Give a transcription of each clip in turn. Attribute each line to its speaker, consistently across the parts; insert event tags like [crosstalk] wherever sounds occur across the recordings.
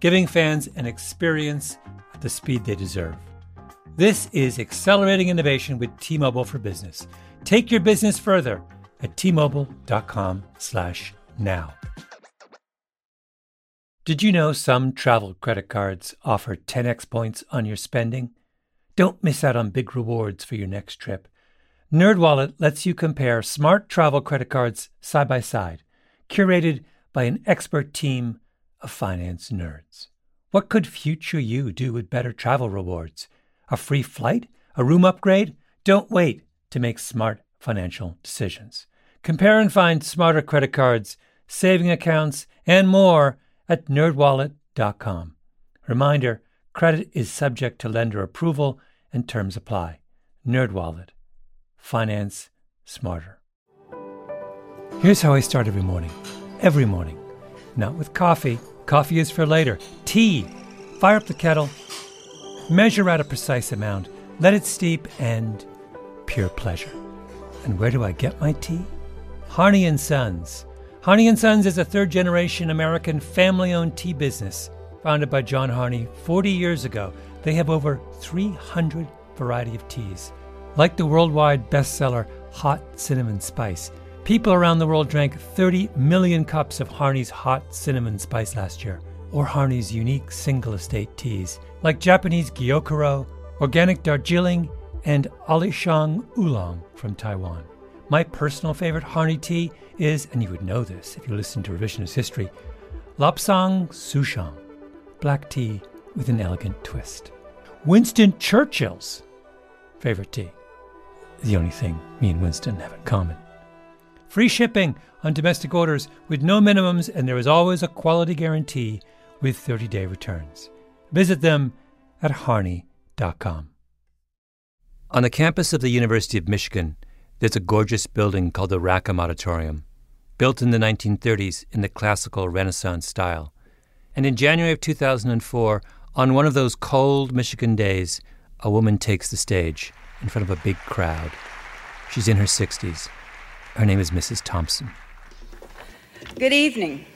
Speaker 1: giving fans an experience at the speed they deserve. This is accelerating innovation with T-Mobile for Business. Take your business further at t-mobile.com/now. Did you know some travel credit cards offer 10x points on your spending? Don't miss out on big rewards for your next trip. NerdWallet lets you compare smart travel credit cards side by side, curated by an expert team of finance nerds. What could future you do with better travel rewards? A free flight? A room upgrade? Don't wait to make smart financial decisions. Compare and find smarter credit cards, saving accounts, and more at nerdwallet.com. Reminder, credit is subject to lender approval and terms apply. NerdWallet finance smarter. Here's how I start every morning. Every morning. Not with coffee. Coffee is for later. Tea. Fire up the kettle. Measure out a precise amount. Let it steep and pure pleasure. And where do I get my tea? Harney and Sons. Harney and Sons is a third generation American family owned tea business founded by John Harney 40 years ago. They have over 300 variety of teas like the worldwide bestseller Hot Cinnamon Spice, people around the world drank 30 million cups of Harney's Hot Cinnamon Spice last year, or Harney's unique single estate teas, like Japanese Gyokuro, organic Darjeeling, and Alishan Oolong from Taiwan. My personal favorite Harney tea is, and you would know this if you listen to revisionist history, Lapsang Souchong, black tea with an elegant twist. Winston Churchill's favorite tea the only thing me and Winston have in common. Free shipping on domestic orders with no minimums, and there is always a quality guarantee with 30 day returns. Visit them at harney.com. On the campus of the University of Michigan, there's a gorgeous building called the Rackham Auditorium, built in the 1930s in the classical Renaissance style. And in January of 2004, on one of those cold Michigan days, a woman takes the stage in front of a big crowd. She's in her 60s. Her name is Mrs. Thompson.
Speaker 2: Good evening.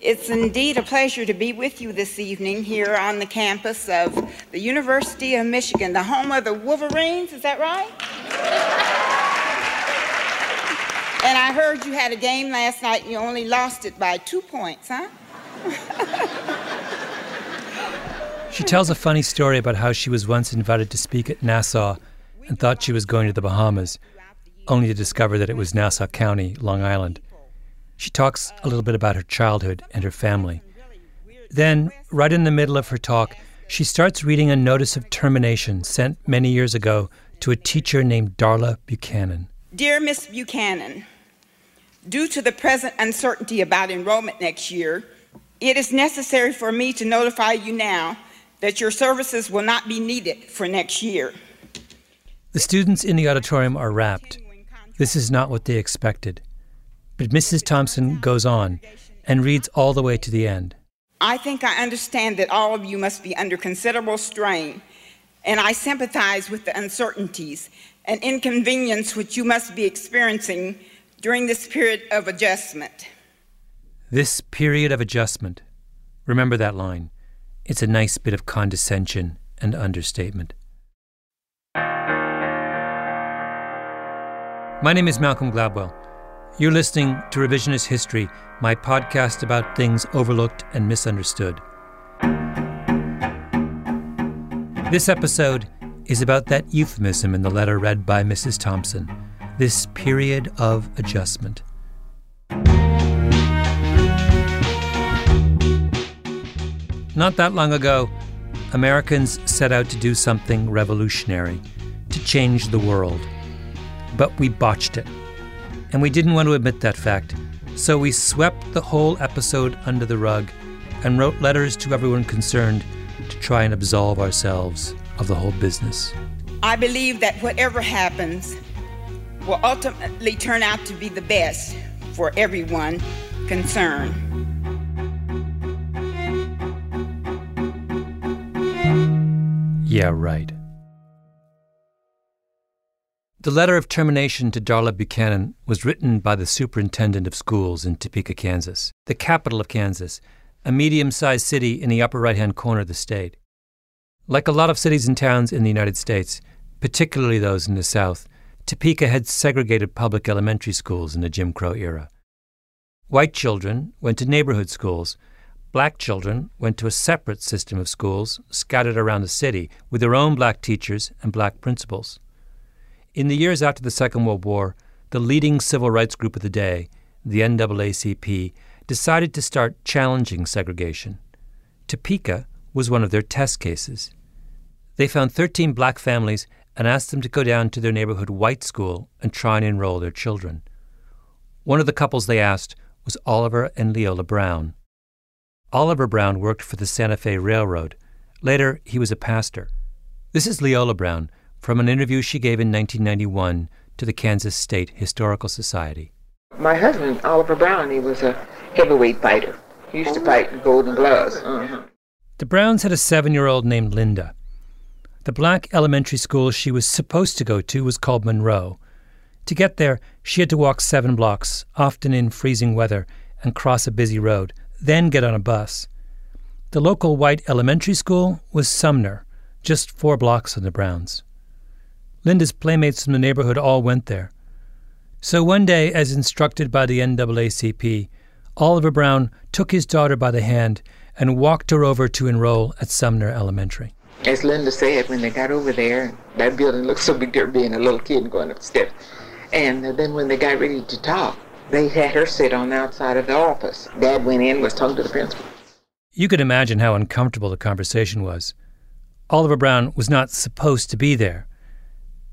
Speaker 2: It's indeed a pleasure to be with you this evening here on the campus of the University of Michigan, the home of the Wolverines, is that right? and I heard you had a game last night and you only lost it by two points, huh? [laughs]
Speaker 1: She tells a funny story about how she was once invited to speak at Nassau and thought she was going to the Bahamas, only to discover that it was Nassau County, Long Island. She talks a little bit about her childhood and her family. Then, right in the middle of her talk, she starts reading a notice of termination sent many years ago to a teacher named Darla Buchanan.
Speaker 2: Dear Miss Buchanan, due to the present uncertainty about enrollment next year, it is necessary for me to notify you now that your services will not be needed for next year.
Speaker 1: The students in the auditorium are rapt. This is not what they expected. But Mrs. Thompson goes on and reads all the way to the end.
Speaker 2: I think I understand that all of you must be under considerable strain, and I sympathize with the uncertainties and inconvenience which you must be experiencing during this period of adjustment.
Speaker 1: This period of adjustment. Remember that line. It's a nice bit of condescension and understatement. My name is Malcolm Gladwell. You're listening to Revisionist History, my podcast about things overlooked and misunderstood. This episode is about that euphemism in the letter read by Mrs. Thompson this period of adjustment. Not that long ago, Americans set out to do something revolutionary, to change the world. But we botched it. And we didn't want to admit that fact, so we swept the whole episode under the rug and wrote letters to everyone concerned to try and absolve ourselves of the whole business.
Speaker 2: I believe that whatever happens will ultimately turn out to be the best for everyone concerned.
Speaker 1: Yeah, right. The letter of termination to Darla Buchanan was written by the superintendent of schools in Topeka, Kansas, the capital of Kansas, a medium sized city in the upper right hand corner of the state. Like a lot of cities and towns in the United States, particularly those in the South, Topeka had segregated public elementary schools in the Jim Crow era. White children went to neighborhood schools. Black children went to a separate system of schools scattered around the city with their own black teachers and black principals. In the years after the Second World War, the leading civil rights group of the day, the NAACP, decided to start challenging segregation. Topeka was one of their test cases. They found 13 black families and asked them to go down to their neighborhood white school and try and enroll their children. One of the couples they asked was Oliver and Leola Brown. Oliver Brown worked for the Santa Fe Railroad. Later, he was a pastor. This is Leola Brown from an interview she gave in 1991 to the Kansas State Historical Society.
Speaker 3: My husband, Oliver Brown, he was a heavyweight fighter. He used to fight in Golden Gloves. Uh-huh.
Speaker 1: The Browns had a seven year old named Linda. The black elementary school she was supposed to go to was called Monroe. To get there, she had to walk seven blocks, often in freezing weather, and cross a busy road, then get on a bus. The local white elementary school was Sumner, just four blocks from the Browns. Linda's playmates from the neighborhood all went there. So one day, as instructed by the NAACP, Oliver Brown took his daughter by the hand and walked her over to enroll at Sumner Elementary.
Speaker 3: As Linda said, when they got over there, that building looked so big there being a little kid and going up the steps. And then when they got ready to talk, they had her sit on the outside of the office. Dad went in, was talking to the principal.
Speaker 1: You could imagine how uncomfortable the conversation was. Oliver Brown was not supposed to be there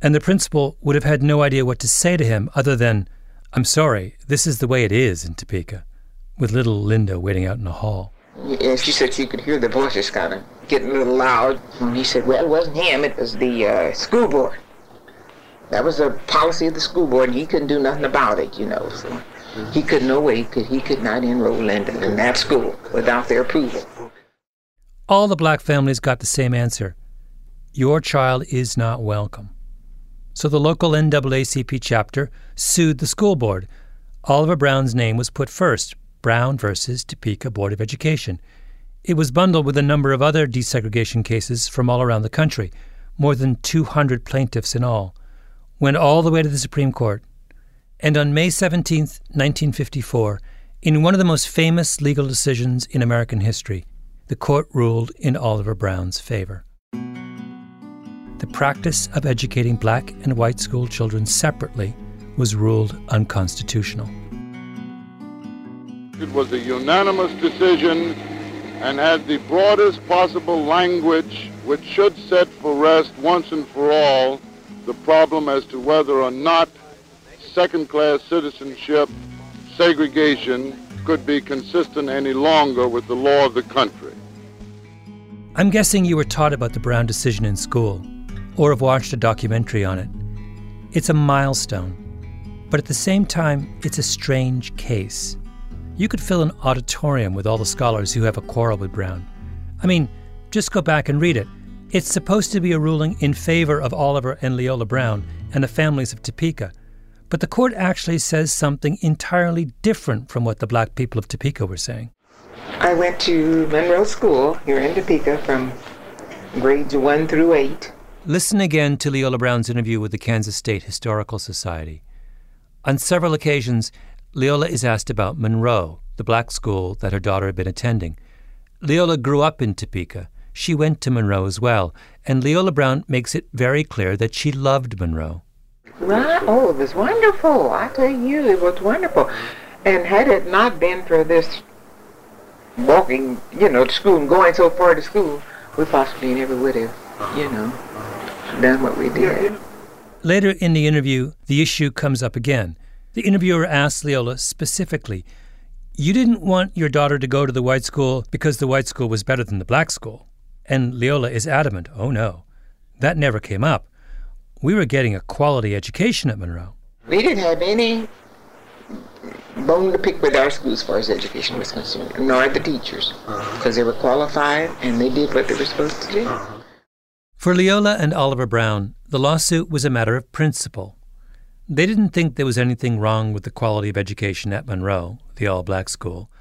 Speaker 1: and the principal would have had no idea what to say to him other than, I'm sorry, this is the way it is in Topeka, with little Linda waiting out in the hall.
Speaker 3: And she said she could hear the voices kind of getting a little loud. And he said, well, it wasn't him, it was the uh, school board. That was the policy of the school board, and he couldn't do nothing about it, you know. So he could no way could he could not enroll Linda in that school without their approval.
Speaker 1: All the black families got the same answer. Your child is not welcome so the local NAACP chapter sued the school board. Oliver Brown's name was put first Brown versus Topeka Board of Education. It was bundled with a number of other desegregation cases from all around the country, more than 200 plaintiffs in all, went all the way to the Supreme Court. And on May 17, 1954, in one of the most famous legal decisions in American history, the court ruled in Oliver Brown's favor the practice of educating black and white school children separately was ruled unconstitutional.
Speaker 4: It was a unanimous decision and had the broadest possible language which should set for rest once and for all the problem as to whether or not second-class citizenship segregation could be consistent any longer with the law of the country.
Speaker 1: I'm guessing you were taught about the Brown decision in school or have watched a documentary on it. It's a milestone, but at the same time, it's a strange case. You could fill an auditorium with all the scholars who have a quarrel with Brown. I mean, just go back and read it. It's supposed to be a ruling in favor of Oliver and Leola Brown and the families of Topeka, but the court actually says something entirely different from what the black people of Topeka were saying.
Speaker 3: I went to Monroe School here in Topeka from grades 1 through 8.
Speaker 1: Listen again to Leola Brown's interview with the Kansas State Historical Society. On several occasions, Leola is asked about Monroe, the black school that her daughter had been attending. Leola grew up in Topeka. She went to Monroe as well, and Leola Brown makes it very clear that she loved Monroe.
Speaker 3: Right? Oh, it was wonderful. I tell you, it was wonderful. And had it not been for this walking, you know, to school and going so far to school, we possibly never would have, you know done what we did.
Speaker 1: Later in the interview, the issue comes up again. The interviewer asks Leola specifically, You didn't want your daughter to go to the white school because the white school was better than the black school. And Leola is adamant oh no, that never came up. We were getting a quality education at Monroe.
Speaker 3: We didn't have any bone to pick with our school as far as education was concerned, nor the teachers, because uh-huh. they were qualified and they did what they were supposed to do. Uh-huh.
Speaker 1: For Leola and Oliver Brown, the lawsuit was a matter of principle. They didn't think there was anything wrong with the quality of education at Monroe, the all black school.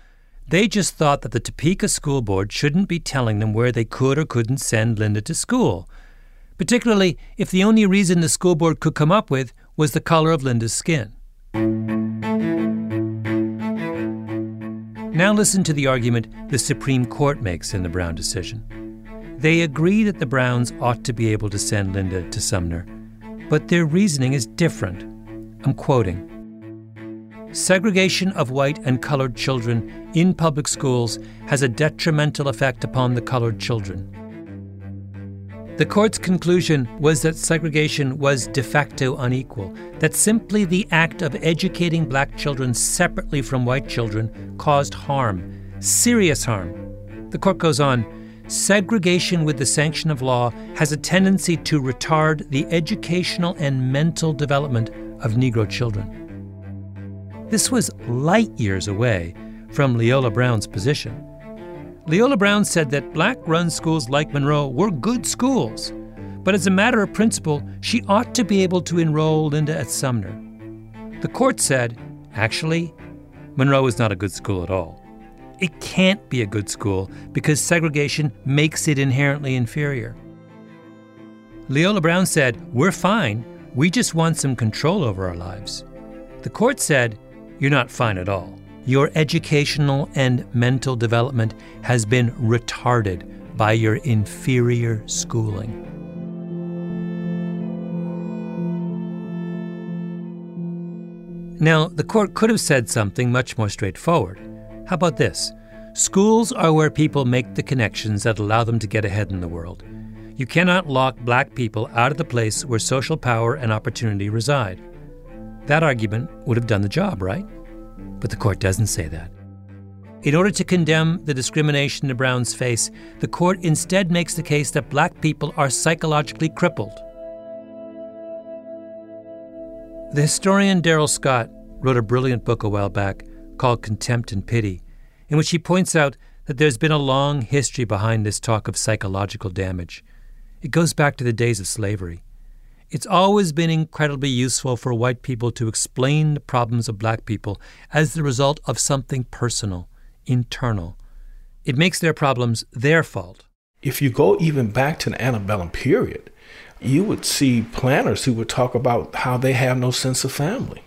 Speaker 1: They just thought that the Topeka School Board shouldn't be telling them where they could or couldn't send Linda to school, particularly if the only reason the school board could come up with was the color of Linda's skin. Now listen to the argument the Supreme Court makes in the Brown decision. They agree that the Browns ought to be able to send Linda to Sumner, but their reasoning is different. I'm quoting Segregation of white and colored children in public schools has a detrimental effect upon the colored children. The court's conclusion was that segregation was de facto unequal, that simply the act of educating black children separately from white children caused harm, serious harm. The court goes on segregation with the sanction of law has a tendency to retard the educational and mental development of Negro children. This was light years away from Leola Brown's position. Leola Brown said that black run schools like Monroe were good schools, but as a matter of principle, she ought to be able to enroll Linda at Sumner. The court said, actually, Monroe is not a good school at all. It can't be a good school because segregation makes it inherently inferior. Leola Brown said, We're fine. We just want some control over our lives. The court said, you're not fine at all. Your educational and mental development has been retarded by your inferior schooling. Now, the court could have said something much more straightforward. How about this? Schools are where people make the connections that allow them to get ahead in the world. You cannot lock black people out of the place where social power and opportunity reside. That argument would have done the job, right? But the court doesn't say that. In order to condemn the discrimination the Browns face, the court instead makes the case that black people are psychologically crippled. The historian Daryl Scott wrote a brilliant book a while back called Contempt and Pity, in which he points out that there's been a long history behind this talk of psychological damage. It goes back to the days of slavery. It's always been incredibly useful for white people to explain the problems of black people as the result of something personal, internal. It makes their problems their fault.
Speaker 5: If you go even back to the antebellum period, you would see planners who would talk about how they have no sense of family.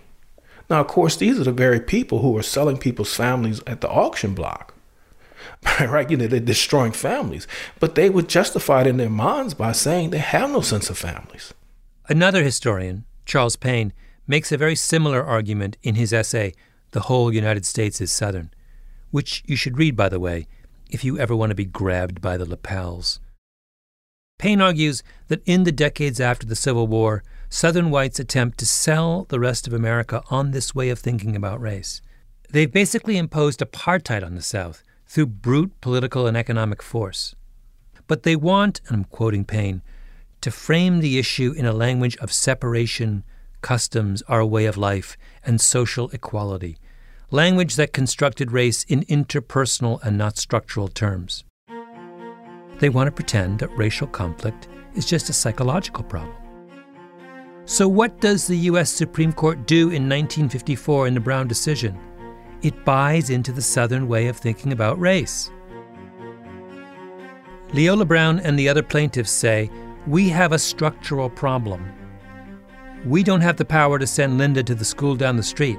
Speaker 5: Now, of course, these are the very people who are selling people's families at the auction block. [laughs] right? You know, they're destroying families. But they would justify it in their minds by saying they have no sense of families.
Speaker 1: Another historian, Charles Payne, makes a very similar argument in his essay, The Whole United States is Southern, which you should read, by the way, if you ever want to be grabbed by the lapels. Payne argues that in the decades after the Civil War, Southern whites attempt to sell the rest of America on this way of thinking about race. They've basically imposed apartheid on the South through brute political and economic force. But they want, and I'm quoting Payne, to frame the issue in a language of separation, customs, our way of life, and social equality, language that constructed race in interpersonal and not structural terms. They want to pretend that racial conflict is just a psychological problem. So, what does the U.S. Supreme Court do in 1954 in the Brown decision? It buys into the Southern way of thinking about race. Leola Brown and the other plaintiffs say we have a structural problem. We don't have the power to send Linda to the school down the street.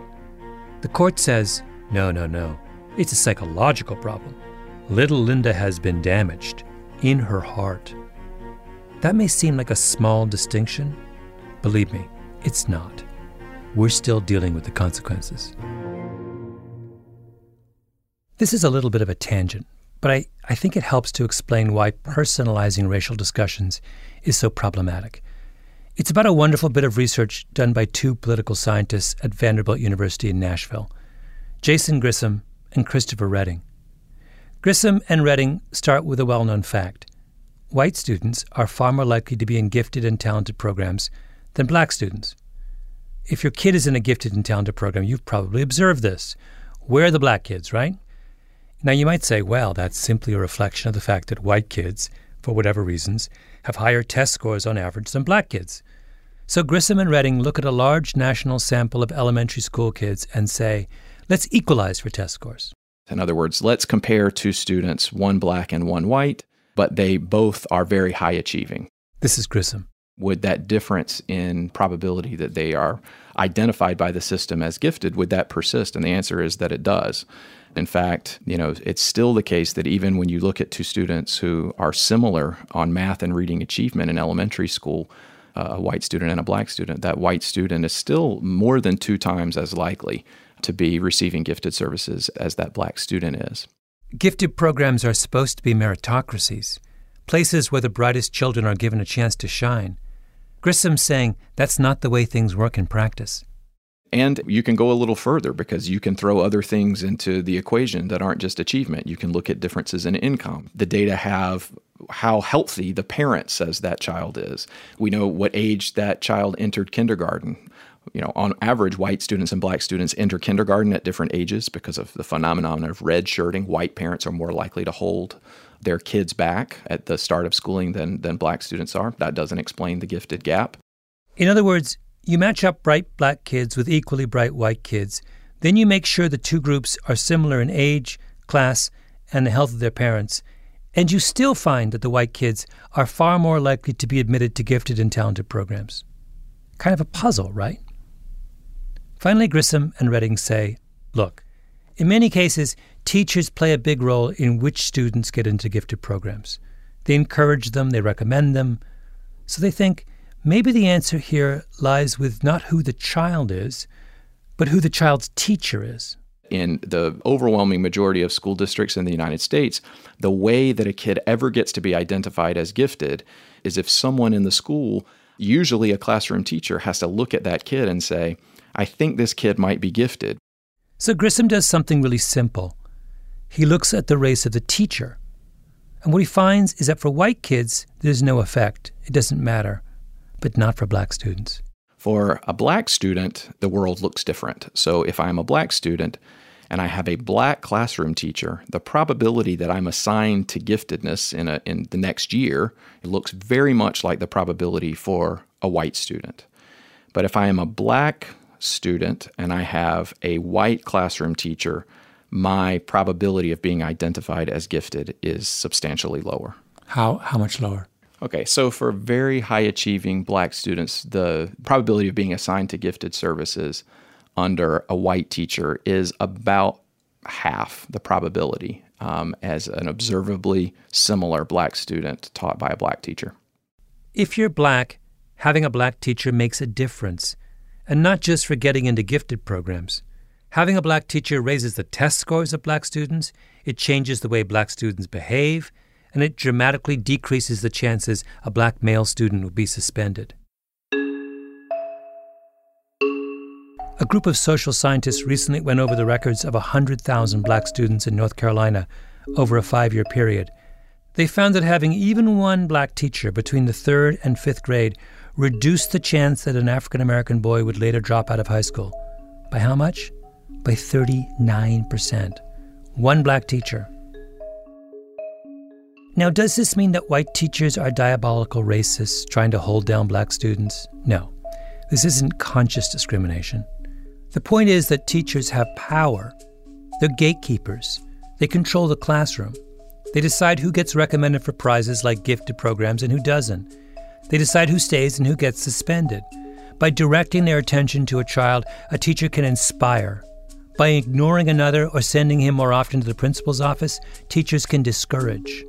Speaker 1: The court says, no, no, no. It's a psychological problem. Little Linda has been damaged in her heart. That may seem like a small distinction. Believe me, it's not. We're still dealing with the consequences. This is a little bit of a tangent, but I, I think it helps to explain why personalizing racial discussions is so problematic. It's about a wonderful bit of research done by two political scientists at Vanderbilt University in Nashville, Jason Grissom and Christopher Redding. Grissom and Redding start with a well known fact white students are far more likely to be in gifted and talented programs than black students. If your kid is in a gifted and talented program, you've probably observed this. Where are the black kids, right? Now, you might say, well, that's simply a reflection of the fact that white kids, for whatever reasons, have higher test scores on average than black kids. So Grissom and Redding look at a large national sample of elementary school kids and say, let's equalize for test scores.
Speaker 6: In other words, let's compare two students, one black and one white, but they both are very high achieving.
Speaker 1: This is Grissom.
Speaker 6: Would that difference in probability that they are identified by the system as gifted, would that persist? And the answer is that it does. In fact, you know, it's still the case that even when you look at two students who are similar on math and reading achievement in elementary school, uh, a white student and a black student, that white student is still more than two times as likely to be receiving gifted services as that black student is.
Speaker 1: Gifted programs are supposed to be meritocracies, places where the brightest children are given a chance to shine. Grissom's saying that's not the way things work in practice.
Speaker 6: And you can go a little further because you can throw other things into the equation that aren't just achievement. You can look at differences in income. The data have how healthy the parent says that child is. We know what age that child entered kindergarten. You know, on average, white students and black students enter kindergarten at different ages because of the phenomenon of red shirting. White parents are more likely to hold their kids back at the start of schooling than, than black students are. That doesn't explain the gifted gap.
Speaker 1: In other words, you match up bright black kids with equally bright white kids. Then you make sure the two groups are similar in age, class, and the health of their parents. And you still find that the white kids are far more likely to be admitted to gifted and talented programs. Kind of a puzzle, right? Finally, Grissom and Redding say look, in many cases, teachers play a big role in which students get into gifted programs. They encourage them, they recommend them. So they think Maybe the answer here lies with not who the child is, but who the child's teacher is.
Speaker 6: In the overwhelming majority of school districts in the United States, the way that a kid ever gets to be identified as gifted is if someone in the school, usually a classroom teacher, has to look at that kid and say, I think this kid might be gifted.
Speaker 1: So Grissom does something really simple. He looks at the race of the teacher. And what he finds is that for white kids, there's no effect. It doesn't matter but not for black students.
Speaker 6: For a black student, the world looks different. So if I'm a black student and I have a black classroom teacher, the probability that I'm assigned to giftedness in, a, in the next year looks very much like the probability for a white student. But if I am a black student and I have a white classroom teacher, my probability of being identified as gifted is substantially lower.
Speaker 1: How, how much lower?
Speaker 6: Okay, so for very high achieving black students, the probability of being assigned to gifted services under a white teacher is about half the probability um, as an observably similar black student taught by a black teacher.
Speaker 1: If you're black, having a black teacher makes a difference, and not just for getting into gifted programs. Having a black teacher raises the test scores of black students, it changes the way black students behave, and it dramatically decreases the chances a black male student will be suspended. A group of social scientists recently went over the records of 100,000 black students in North Carolina over a five year period. They found that having even one black teacher between the third and fifth grade reduced the chance that an African American boy would later drop out of high school. By how much? By 39%. One black teacher. Now, does this mean that white teachers are diabolical racists trying to hold down black students? No. This isn't conscious discrimination. The point is that teachers have power. They're gatekeepers. They control the classroom. They decide who gets recommended for prizes like gifted programs and who doesn't. They decide who stays and who gets suspended. By directing their attention to a child, a teacher can inspire. By ignoring another or sending him more often to the principal's office, teachers can discourage.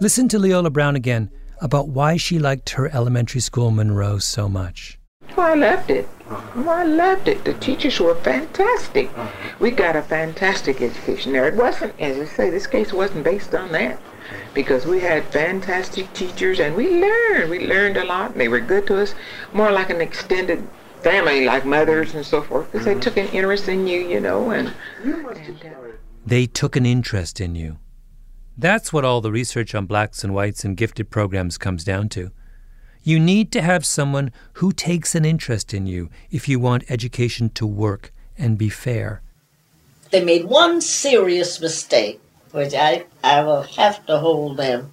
Speaker 1: Listen to Leola Brown again about why she liked her elementary school Monroe so much.
Speaker 3: I loved it. I loved it. The teachers were fantastic. We got a fantastic education there. It wasn't, as I say, this case wasn't based on that because we had fantastic teachers and we learned. We learned a lot and they were good to us, more like an extended family, like mothers and so forth, because they took an interest in you, you know, and, and uh,
Speaker 1: They took an interest in you. That's what all the research on blacks and whites and gifted programs comes down to. You need to have someone who takes an interest in you if you want education to work and be fair.
Speaker 7: They made one serious mistake, which I, I will have to hold them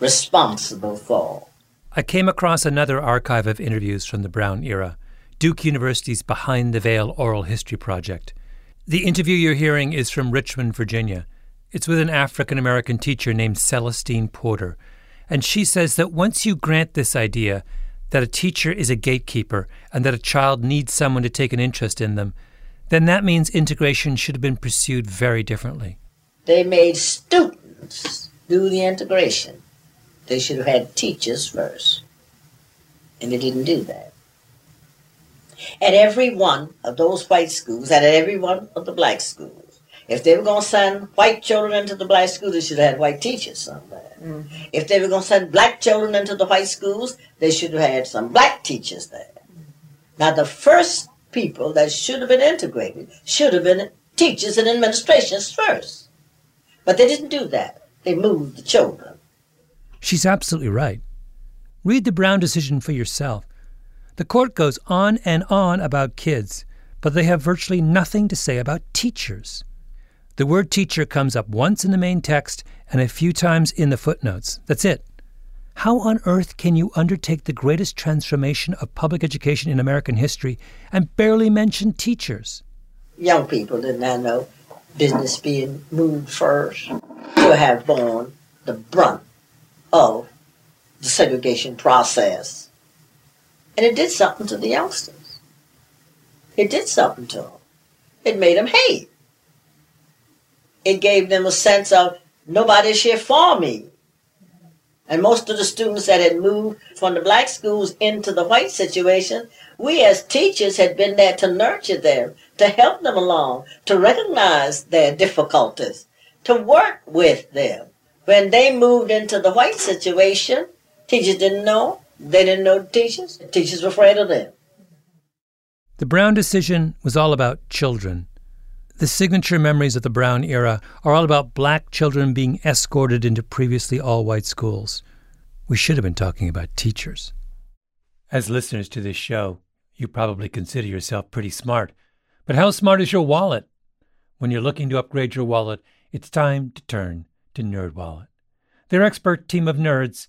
Speaker 7: responsible for.
Speaker 1: I came across another archive of interviews from the Brown era, Duke University's Behind the Veil Oral History Project. The interview you're hearing is from Richmond, Virginia. It's with an African American teacher named Celestine Porter. And she says that once you grant this idea that a teacher is a gatekeeper and that a child needs someone to take an interest in them, then that means integration should have been pursued very differently.
Speaker 7: They made students do the integration. They should have had teachers first. And they didn't do that. At every one of those white schools, and at every one of the black schools, if they were going to send white children into the black schools, they should have had white teachers somewhere. Mm-hmm. If they were going to send black children into the white schools, they should have had some black teachers there. Now, the first people that should have been integrated should have been teachers and administrations first. But they didn't do that. They moved the children.
Speaker 1: She's absolutely right. Read the Brown decision for yourself. The court goes on and on about kids, but they have virtually nothing to say about teachers. The word teacher comes up once in the main text and a few times in the footnotes. That's it. How on earth can you undertake the greatest transformation of public education in American history and barely mention teachers?
Speaker 7: Young people did not know business being moved first to have borne the brunt of the segregation process. And it did something to the youngsters. It did something to them. It made them hate. It gave them a sense of nobody's here for me. And most of the students that had moved from the black schools into the white situation, we as teachers had been there to nurture them, to help them along, to recognize their difficulties, to work with them. When they moved into the white situation, teachers didn't know. They didn't know the teachers. The teachers were afraid of them.
Speaker 1: The Brown decision was all about children. The signature memories of the Brown era are all about black children being escorted into previously all white schools. We should have been talking about teachers. As listeners to this show, you probably consider yourself pretty smart. But how smart is your wallet? When you're looking to upgrade your wallet, it's time to turn to NerdWallet. Their expert team of nerds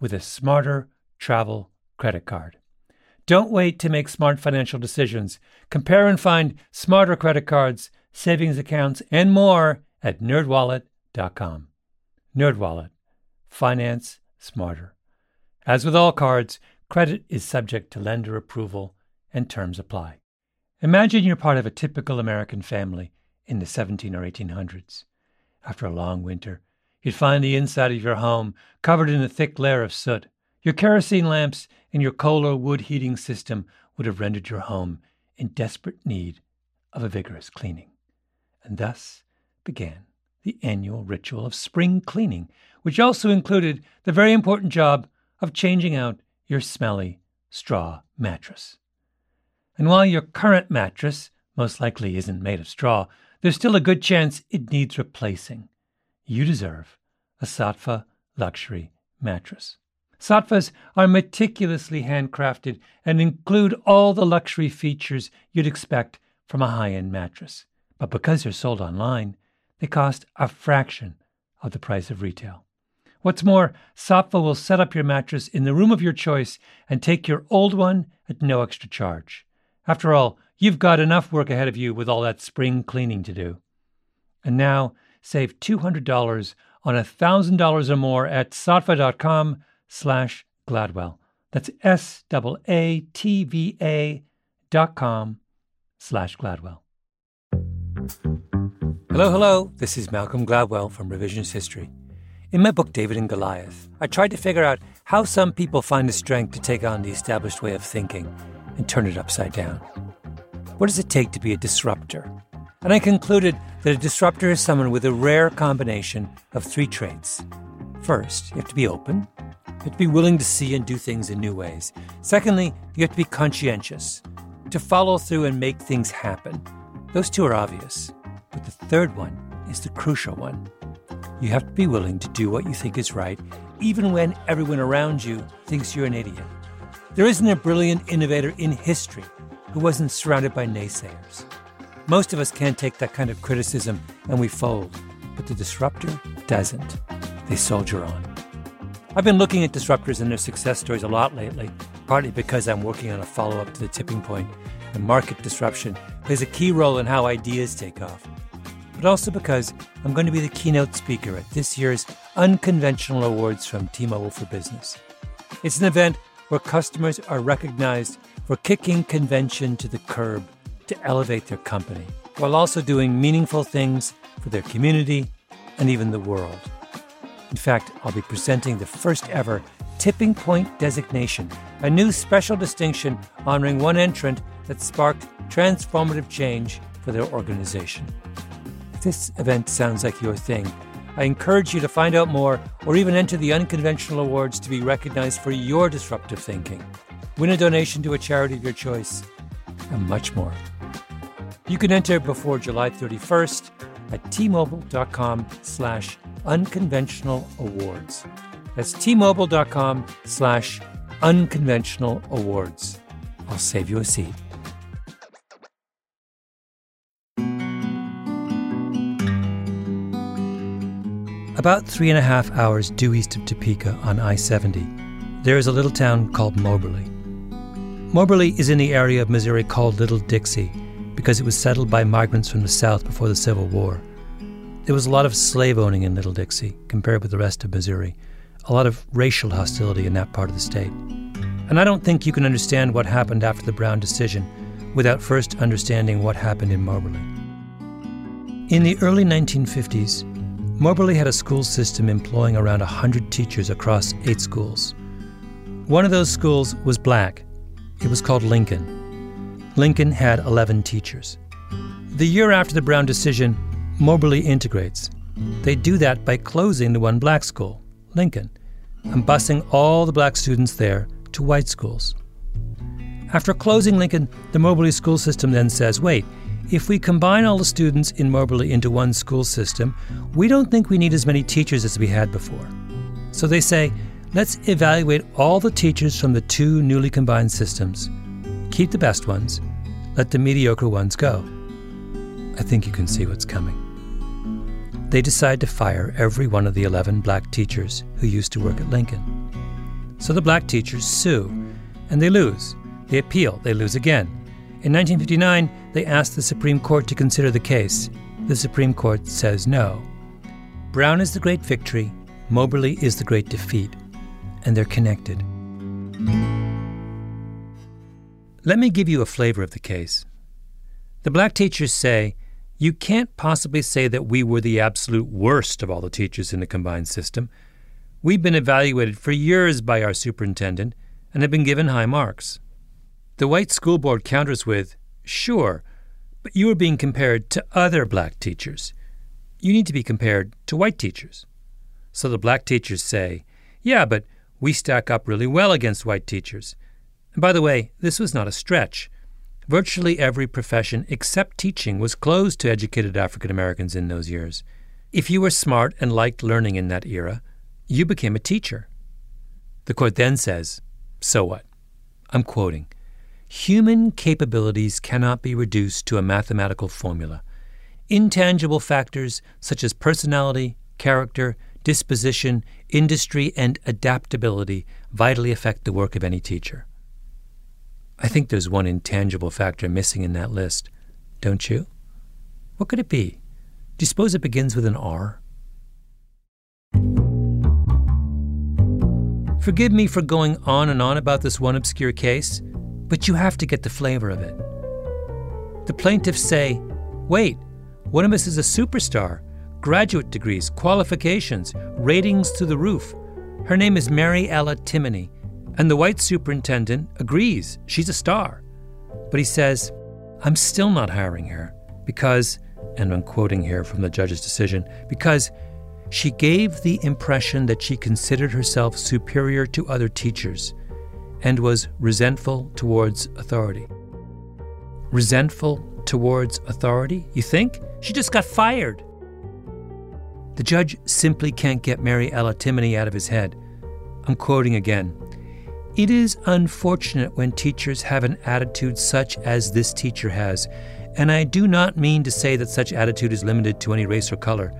Speaker 1: with a smarter travel credit card. Don't wait to make smart financial decisions. Compare and find smarter credit cards, savings accounts, and more at nerdwallet.com. Nerdwallet. Finance smarter. As with all cards, credit is subject to lender approval and terms apply. Imagine you're part of a typical American family in the 17 or 1800s. After a long winter, you'd find the inside of your home covered in a thick layer of soot. Your kerosene lamps and your coal or wood heating system would have rendered your home in desperate need of a vigorous cleaning. And thus began the annual ritual of spring cleaning, which also included the very important job of changing out your smelly straw mattress. And while your current mattress most likely isn't made of straw, there's still a good chance it needs replacing. You deserve a Saatva luxury mattress. Saatvas are meticulously handcrafted and include all the luxury features you'd expect from a high end mattress. But because they're sold online, they cost a fraction of the price of retail. What's more, Saatva will set up your mattress in the room of your choice and take your old one at no extra charge. After all, you've got enough work ahead of you with all that spring cleaning to do. And now, save $200 on $1,000 or more at saatva.com slash Gladwell. That's S A A T V A com slash Gladwell. Hello, hello. This is Malcolm Gladwell from Revisionist History. In my book, David and Goliath, I tried to figure out how some people find the strength to take on the established way of thinking and turn it upside down. What does it take to be a disruptor? And I concluded that a disruptor is someone with a rare combination of three traits. First, you have to be open. You have to be willing to see and do things in new ways. Secondly, you have to be conscientious, to follow through and make things happen. Those two are obvious. But the third one is the crucial one. You have to be willing to do what you think is right, even when everyone around you thinks you're an idiot. There isn't a brilliant innovator in history who wasn't surrounded by naysayers. Most of us can't take that kind of criticism and we fold, but the disruptor doesn't. They soldier on. I've been looking at disruptors and their success stories a lot lately, partly because I'm working on a follow up to the tipping point, and market disruption plays a key role in how ideas take off. But also because I'm going to be the keynote speaker at this year's Unconventional Awards from T Mobile for Business. It's an event where customers are recognized for kicking convention to the curb to elevate their company, while also doing meaningful things for their community and even the world. In fact, I'll be presenting the first ever Tipping Point designation, a new special distinction honoring one entrant that sparked transformative change for their organization. If this event sounds like your thing, I encourage you to find out more or even enter the unconventional awards to be recognized for your disruptive thinking. Win a donation to a charity of your choice, and much more. You can enter before July 31st at tmobile.com slash unconventional awards. That's tmobile.com slash unconventional awards. I'll save you a seat. About three and a half hours due east of Topeka on I 70, there is a little town called Moberly. Moberly is in the area of Missouri called Little Dixie because it was settled by migrants from the South before the Civil War. There was a lot of slave owning in Little Dixie compared with the rest of Missouri, a lot of racial hostility in that part of the state. And I don't think you can understand what happened after the Brown decision without first understanding what happened in Moberly. In the early 1950s, Moberly had a school system employing around 100 teachers across eight schools. One of those schools was black. It was called Lincoln. Lincoln had 11 teachers. The year after the Brown decision, Moberly integrates. They do that by closing the one black school, Lincoln, and busing all the black students there to white schools. After closing Lincoln, the Moberly school system then says wait, if we combine all the students in Moberly into one school system, we don't think we need as many teachers as we had before. So they say, let's evaluate all the teachers from the two newly combined systems. Keep the best ones, let the mediocre ones go. I think you can see what's coming. They decide to fire every one of the 11 black teachers who used to work at Lincoln. So the black teachers sue, and they lose. They appeal, they lose again. In 1959, they asked the Supreme Court to consider the case. The Supreme Court says no. Brown is the great victory, Moberly is the great defeat, and they're connected. Let me give you a flavor of the case. The black teachers say, You can't possibly say that we were the absolute worst of all the teachers in the combined system. We've been evaluated for years by our superintendent and have been given high marks. The white school board counters with, Sure, but you are being compared to other black teachers. You need to be compared to white teachers. So the black teachers say, Yeah, but we stack up really well against white teachers. And by the way, this was not a stretch. Virtually every profession except teaching was closed to educated African Americans in those years. If you were smart and liked learning in that era, you became a teacher. The court then says, So what? I'm quoting Human capabilities cannot be reduced to a mathematical formula. Intangible factors such as personality, character, disposition, industry, and adaptability vitally affect the work of any teacher. I think there's one intangible factor missing in that list, don't you? What could it be? Do you suppose it begins with an R? Forgive me for going on and on about this one obscure case, but you have to get the flavor of it. The plaintiffs say, wait, one of us is a superstar, graduate degrees, qualifications, ratings to the roof. Her name is Mary Ella Timoney, and the white superintendent agrees she's a star. But he says, I'm still not hiring her because, and I'm quoting here from the judge's decision, because she gave the impression that she considered herself superior to other teachers and was resentful towards authority. Resentful towards authority? You think? She just got fired. The judge simply can't get Mary Ella Timoney out of his head. I'm quoting again. It is unfortunate when teachers have an attitude such as this teacher has, and I do not mean to say that such attitude is limited to any race or color,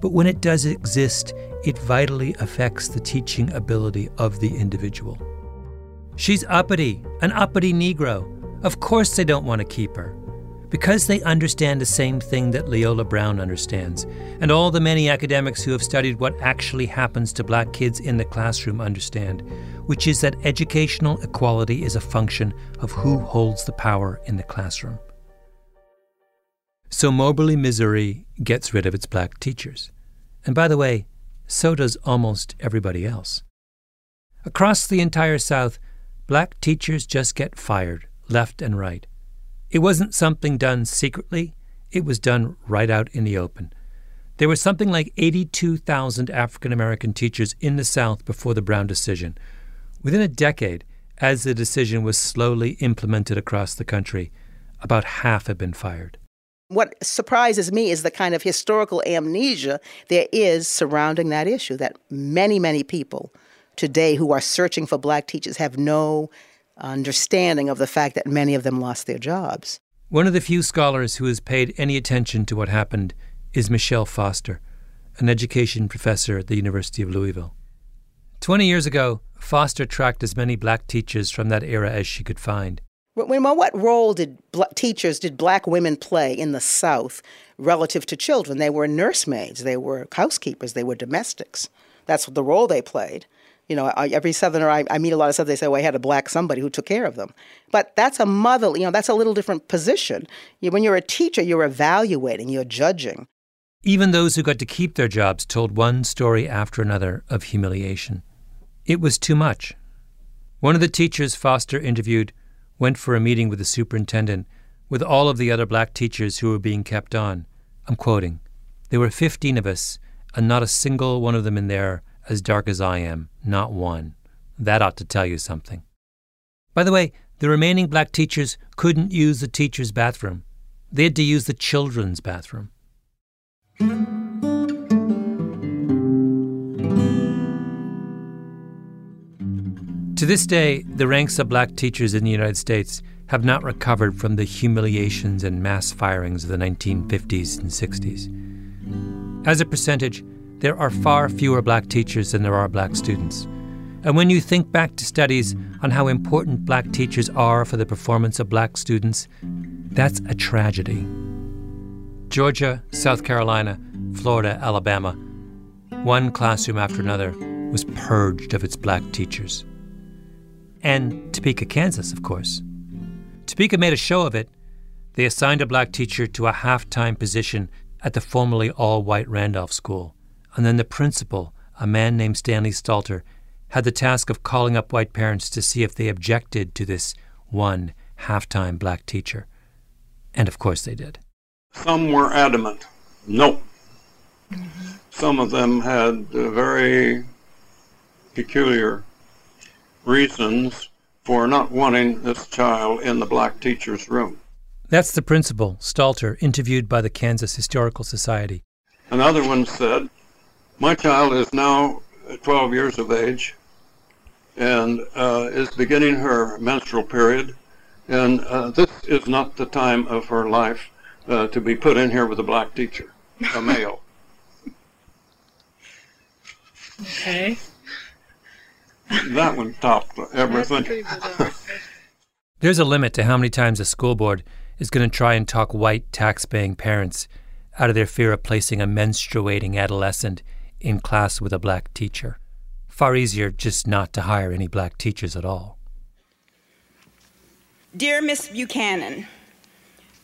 Speaker 1: but when it does exist, it vitally affects the teaching ability of the individual. She's uppity, an uppity Negro. Of course they don't want to keep her. Because they understand the same thing that Leola Brown understands, and all the many academics who have studied what actually happens to black kids in the classroom understand, which is that educational equality is a function of who holds the power in the classroom. So Moberly, Missouri gets rid of its black teachers. And by the way, so does almost everybody else. Across the entire South, black teachers just get fired, left and right. It wasn't something done secretly, it was done right out in the open. There were something like 82,000 African American teachers in the South before the Brown decision. Within a decade, as the decision was slowly implemented across the country, about half had been fired
Speaker 8: what surprises me is the kind of historical amnesia there is surrounding that issue that many, many people today who are searching for black teachers have no understanding of the fact that many of them lost their jobs.
Speaker 1: One of the few scholars who has paid any attention to what happened is Michelle Foster, an education professor at the University of Louisville. Twenty years ago, Foster tracked as many black teachers from that era as she could find.
Speaker 8: What role did teachers, did black women play in the South relative to children? They were nursemaids, they were housekeepers, they were domestics. That's the role they played. You know, every Southerner I, I meet a lot of Southerners, they say, well, I had a black somebody who took care of them. But that's a mother, you know, that's a little different position. When you're a teacher, you're evaluating, you're judging.
Speaker 1: Even those who got to keep their jobs told one story after another of humiliation. It was too much. One of the teachers Foster interviewed went for a meeting with the superintendent with all of the other black teachers who were being kept on. I'm quoting There were 15 of us, and not a single one of them in there as dark as I am, not one. That ought to tell you something. By the way, the remaining black teachers couldn't use the teacher's bathroom. They had to use the children's bathroom. To this day, the ranks of black teachers in the United States have not recovered from the humiliations and mass firings of the 1950s and 60s. As a percentage, there are far fewer black teachers than there are black students. And when you think back to studies on how important black teachers are for the performance of black students, that's a tragedy. Georgia, South Carolina, Florida, Alabama, one classroom after another was purged of its black teachers and Topeka, Kansas, of course. Topeka made a show of it. They assigned a black teacher to a half time position at the formerly all white Randolph School. And then the principal, a man named Stanley Stalter, had the task of calling up white parents to see if they objected to this one half time black teacher. And of course they did.
Speaker 9: Some were adamant. No. Some of them had very peculiar reasons for not wanting this child in the black teacher's room.
Speaker 1: That's the principal, Stalter, interviewed by the Kansas Historical Society.
Speaker 9: Another one said, My child is now 12 years of age and uh, is beginning her menstrual period, and uh, this is not the time of her life uh, to be put in here with a black teacher, a male. [laughs]
Speaker 10: okay
Speaker 9: that one topped everything.
Speaker 1: There's a limit to how many times a school board is going to try and talk white tax-paying parents out of their fear of placing a menstruating adolescent in class with a black teacher. Far easier just not to hire any black teachers at all.
Speaker 2: Dear Miss Buchanan,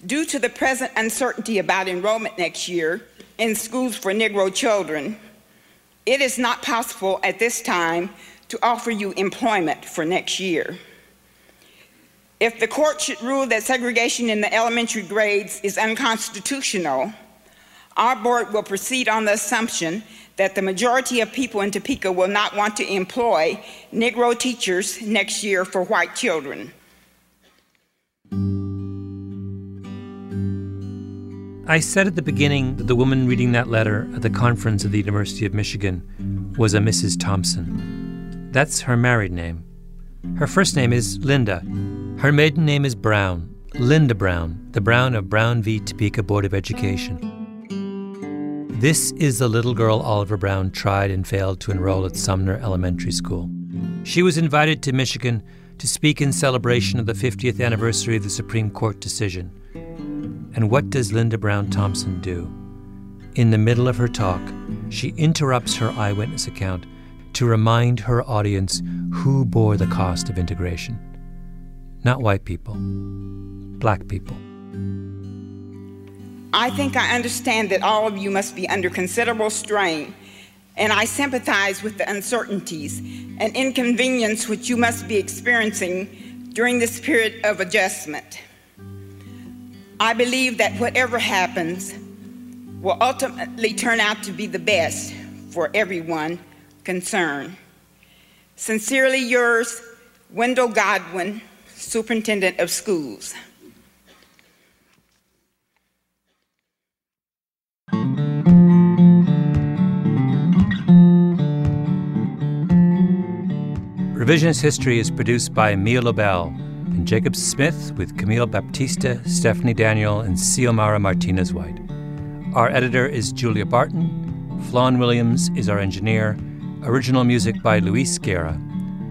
Speaker 2: due to the present uncertainty about enrollment next year in schools for Negro children, it is not possible at this time to offer you employment for next year. If the court should rule that segregation in the elementary grades is unconstitutional, our board will proceed on the assumption that the majority of people in Topeka will not want to employ Negro teachers next year for white children.
Speaker 1: I said at the beginning that the woman reading that letter at the conference at the University of Michigan was a Mrs. Thompson. That's her married name. Her first name is Linda. Her maiden name is Brown, Linda Brown, the Brown of Brown v. Topeka Board of Education. This is the little girl Oliver Brown tried and failed to enroll at Sumner Elementary School. She was invited to Michigan to speak in celebration of the 50th anniversary of the Supreme Court decision. And what does Linda Brown Thompson do? In the middle of her talk, she interrupts her eyewitness account to remind her audience who bore the cost of integration. Not white people, black people.
Speaker 2: I think I understand that all of you must be under considerable strain, and I sympathize with the uncertainties and inconvenience which you must be experiencing during this period of adjustment. I believe that whatever happens will ultimately turn out to be the best for everyone concerned. Sincerely yours, Wendell Godwin, Superintendent of Schools.
Speaker 1: Revisionist History is produced by Mia Lobel and Jacob Smith with Camille Baptista, Stephanie Daniel, and Xiomara Martinez White. Our editor is Julia Barton. Flawn Williams is our engineer. Original music by Luis Guerra.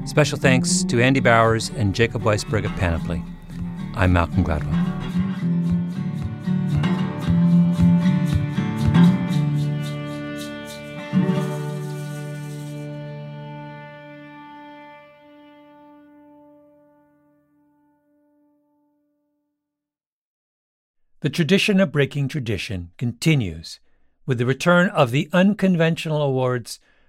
Speaker 1: Special thanks to Andy Bowers and Jacob Weisberg of Panoply. I'm Malcolm Gladwell. The tradition of breaking tradition continues with the return of the unconventional awards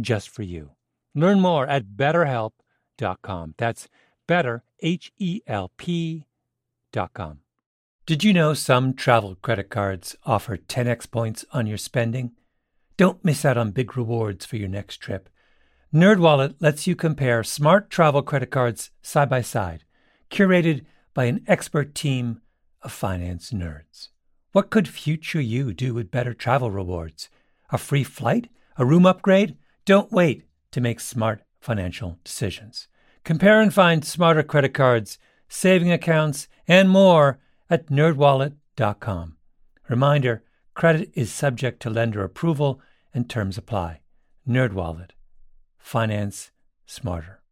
Speaker 1: just for you. Learn more at betterhelp.com. That's better, H E L P.com. Did you know some travel credit cards offer 10x points on your spending? Don't miss out on big rewards for your next trip. NerdWallet lets you compare smart travel credit cards side by side, curated by an expert team of finance nerds. What could future you do with better travel rewards? A free flight? A room upgrade? Don't wait to make smart financial decisions. Compare and find smarter credit cards, saving accounts, and more at nerdwallet.com. Reminder, credit is subject to lender approval and terms apply. NerdWallet. Finance smarter.